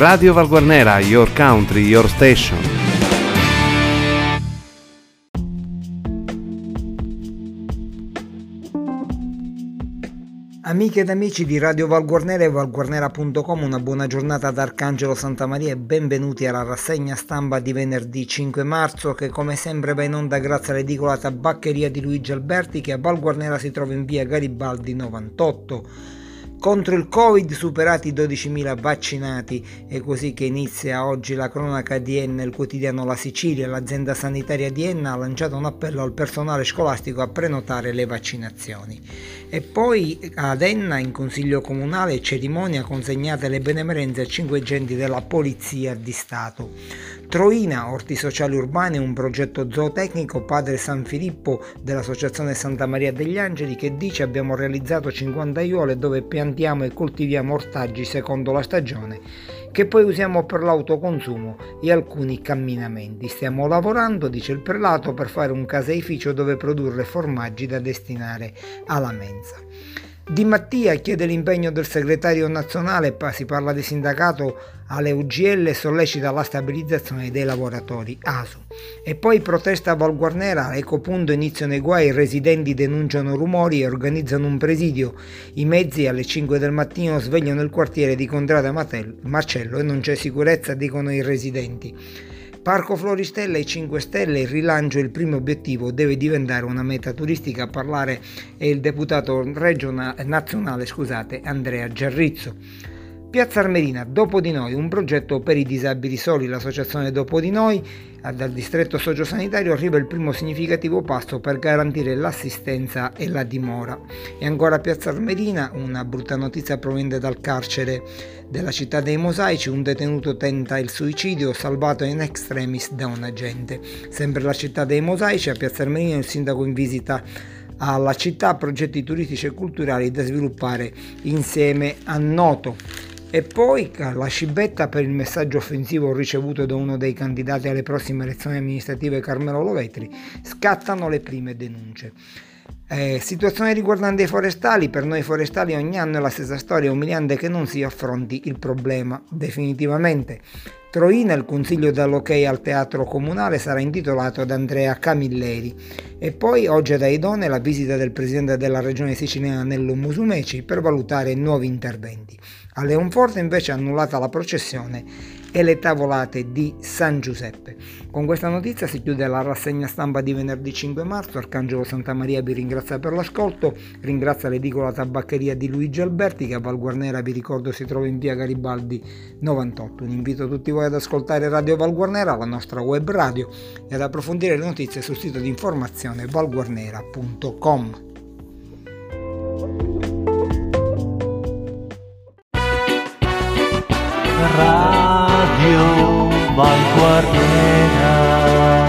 Radio Valguarnera, Your Country, Your Station. Amiche ed amici di Radio Valguarnera e valguarnera.com, una buona giornata da Arcangelo Santa Maria e benvenuti alla rassegna stampa di venerdì 5 marzo che come sempre va in onda grazie all'edicola tabaccheria di Luigi Alberti che a Valguarnera si trova in via Garibaldi 98. Contro il Covid superati i 12.000 vaccinati è così che inizia oggi la cronaca di Enna, il quotidiano La Sicilia. L'azienda sanitaria di Enna ha lanciato un appello al personale scolastico a prenotare le vaccinazioni. E poi ad Enna in consiglio comunale cerimonia consegnate le benemerenze a cinque agenti della Polizia di Stato. Troina, Orti Sociali Urbani, un progetto zootecnico Padre San Filippo dell'Associazione Santa Maria degli Angeli che dice abbiamo realizzato 50 aiuole dove piantiamo e coltiviamo ortaggi secondo la stagione che poi usiamo per l'autoconsumo e alcuni camminamenti. Stiamo lavorando, dice il prelato, per fare un caseificio dove produrre formaggi da destinare alla mensa. Di Mattia chiede l'impegno del segretario nazionale, si parla di sindacato alle UGL e sollecita la stabilizzazione dei lavoratori ASU. E poi protesta a Valguarnera, Ecopunto iniziano i guai, i residenti denunciano rumori e organizzano un presidio. I mezzi alle 5 del mattino svegliano il quartiere di Contrada Marcello e non c'è sicurezza, dicono i residenti. Parco Floristella e 5 Stelle, il rilancio è il primo obiettivo, deve diventare una meta turistica. A parlare è il deputato regionale, nazionale scusate, Andrea Giarrizzo. Piazza Armerina, Dopo di Noi, un progetto per i disabili soli, l'associazione Dopo di Noi, dal distretto sociosanitario arriva il primo significativo passo per garantire l'assistenza e la dimora. E ancora Piazza Armerina, una brutta notizia proveniente dal carcere della città dei Mosaici, un detenuto tenta il suicidio salvato in extremis da un agente. Sempre la città dei Mosaici, a Piazza Armerina il sindaco in visita alla città progetti turistici e culturali da sviluppare insieme a Noto. E poi la scibetta per il messaggio offensivo ricevuto da uno dei candidati alle prossime elezioni amministrative Carmelo Lovetri, scattano le prime denunce. Eh, situazione riguardante i forestali, per noi forestali ogni anno è la stessa storia umiliante che non si affronti il problema definitivamente. Troina, il consiglio dall'ok al teatro comunale sarà intitolato ad Andrea Camilleri e poi oggi ad Aidone la visita del presidente della regione siciliana Nello Musumeci per valutare nuovi interventi. A Leonforte invece è annullata la processione e le tavolate di San Giuseppe. Con questa notizia si chiude la rassegna stampa di venerdì 5 marzo. Arcangelo Santa Maria vi ringrazia per l'ascolto, ringrazia l'edicola tabaccheria di Luigi Alberti che a Val Guarnera vi ricordo si trova in via Garibaldi 98. Un invito a tutti voi ad ascoltare Radio Val Guarnera, la nostra web radio e ad approfondire le notizie sul sito di informazione valguarnera.com. Radio Valguardiera